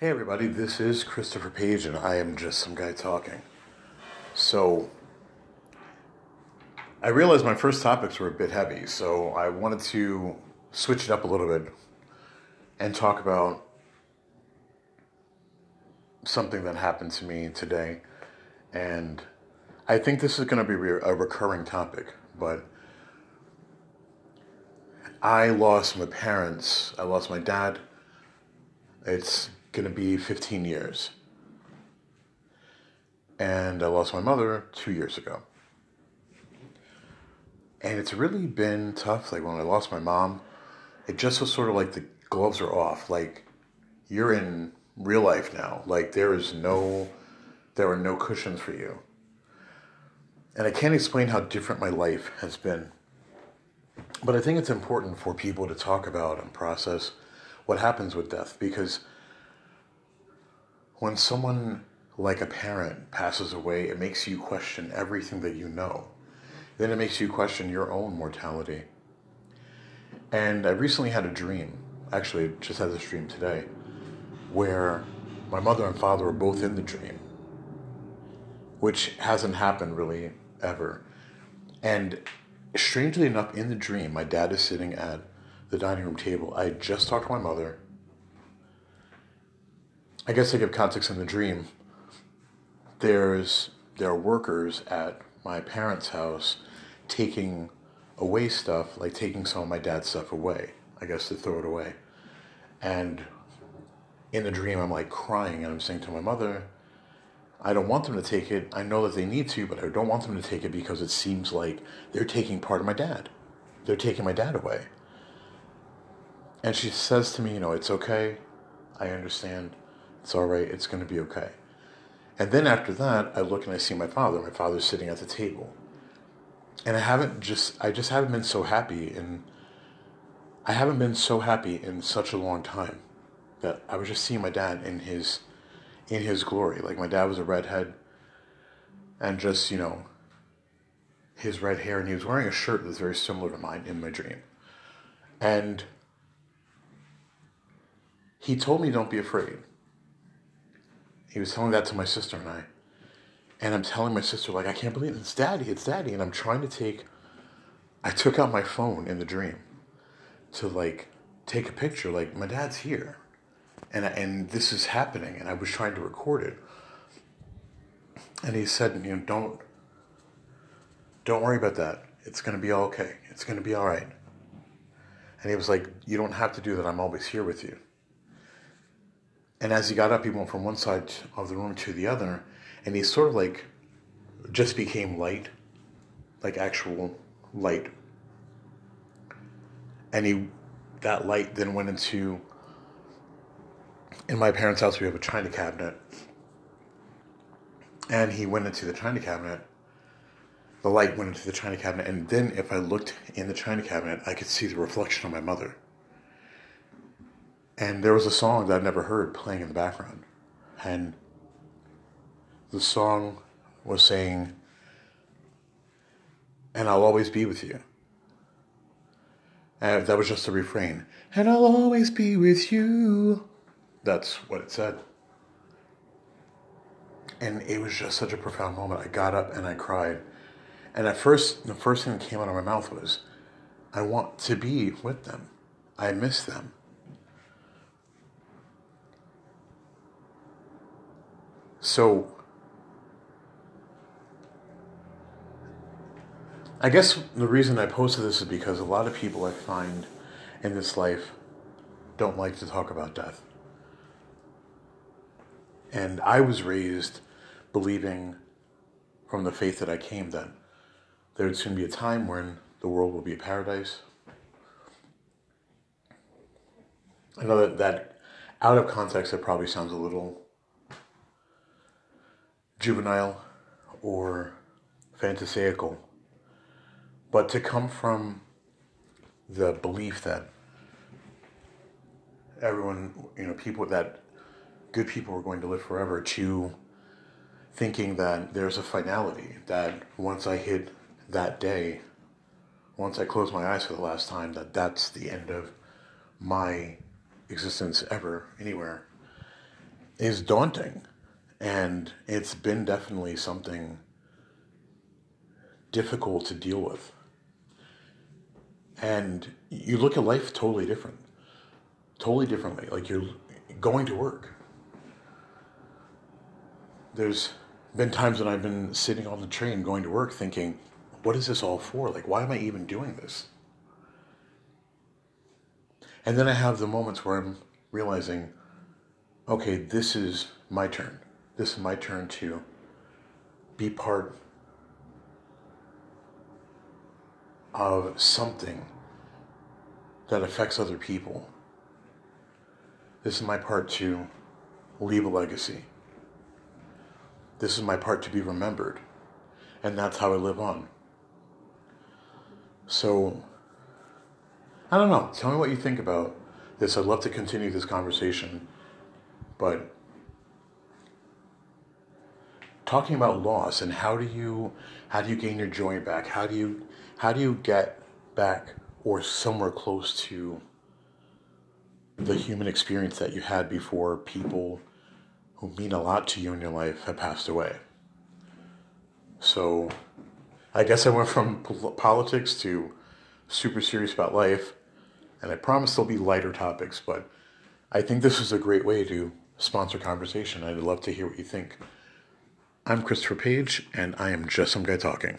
Hey everybody, this is Christopher Page and I am just some guy talking. So, I realized my first topics were a bit heavy, so I wanted to switch it up a little bit and talk about something that happened to me today. And I think this is going to be a recurring topic, but I lost my parents, I lost my dad. It's going to be 15 years. And I lost my mother two years ago. And it's really been tough. Like when I lost my mom, it just was sort of like the gloves are off. Like you're in real life now. Like there is no, there are no cushions for you. And I can't explain how different my life has been. But I think it's important for people to talk about and process what happens with death because when someone like a parent passes away, it makes you question everything that you know. Then it makes you question your own mortality. And I recently had a dream, actually, just had this dream today, where my mother and father were both in the dream, which hasn't happened really ever. And strangely enough, in the dream, my dad is sitting at the dining room table. I just talked to my mother I guess I give context in the dream. There's there are workers at my parents' house taking away stuff, like taking some of my dad's stuff away. I guess to throw it away. And in the dream, I'm like crying and I'm saying to my mother, I don't want them to take it. I know that they need to, but I don't want them to take it because it seems like they're taking part of my dad. They're taking my dad away. And she says to me, you know, it's okay. I understand. It's all right. It's going to be okay. And then after that, I look and I see my father. My father's sitting at the table. And I haven't just, I just haven't been so happy. And I haven't been so happy in such a long time that I was just seeing my dad in his, in his glory. Like my dad was a redhead and just, you know, his red hair. And he was wearing a shirt that's very similar to mine in my dream. And he told me, don't be afraid. He was telling that to my sister and I. And I'm telling my sister, like, I can't believe it. it's daddy, it's daddy. And I'm trying to take, I took out my phone in the dream to like take a picture, like, my dad's here. And, and this is happening. And I was trying to record it. And he said, you know, don't, don't worry about that. It's going to be okay. It's going to be all right. And he was like, you don't have to do that. I'm always here with you. And as he got up, he went from one side of the room to the other, and he sort of like just became light, like actual light. And he, that light then went into. In my parents' house, we have a china cabinet, and he went into the china cabinet. The light went into the china cabinet, and then if I looked in the china cabinet, I could see the reflection of my mother. And there was a song that I'd never heard playing in the background. And the song was saying, And I'll always be with you. And that was just the refrain. And I'll always be with you. That's what it said. And it was just such a profound moment. I got up and I cried. And at first, the first thing that came out of my mouth was, I want to be with them. I miss them. So, I guess the reason I posted this is because a lot of people I find in this life don't like to talk about death. And I was raised believing from the faith that I came that there would soon be a time when the world will be a paradise. I know that, that out of context, it probably sounds a little juvenile or fantasical, but to come from the belief that everyone, you know, people that good people are going to live forever to thinking that there's a finality, that once I hit that day, once I close my eyes for the last time, that that's the end of my existence ever, anywhere. is daunting. And it's been definitely something difficult to deal with. And you look at life totally different, totally differently. Like you're going to work. There's been times when I've been sitting on the train going to work thinking, what is this all for? Like, why am I even doing this? And then I have the moments where I'm realizing, okay, this is my turn. This is my turn to be part of something that affects other people. This is my part to leave a legacy. This is my part to be remembered. And that's how I live on. So, I don't know. Tell me what you think about this. I'd love to continue this conversation. But talking about loss and how do you how do you gain your joy back? How do you how do you get back or somewhere close to the human experience that you had before people who mean a lot to you in your life have passed away? So I guess I went from politics to super serious about life, and I promise there'll be lighter topics, but I think this is a great way to sponsor conversation. I'd love to hear what you think. I'm Christopher Page, and I am just some guy talking.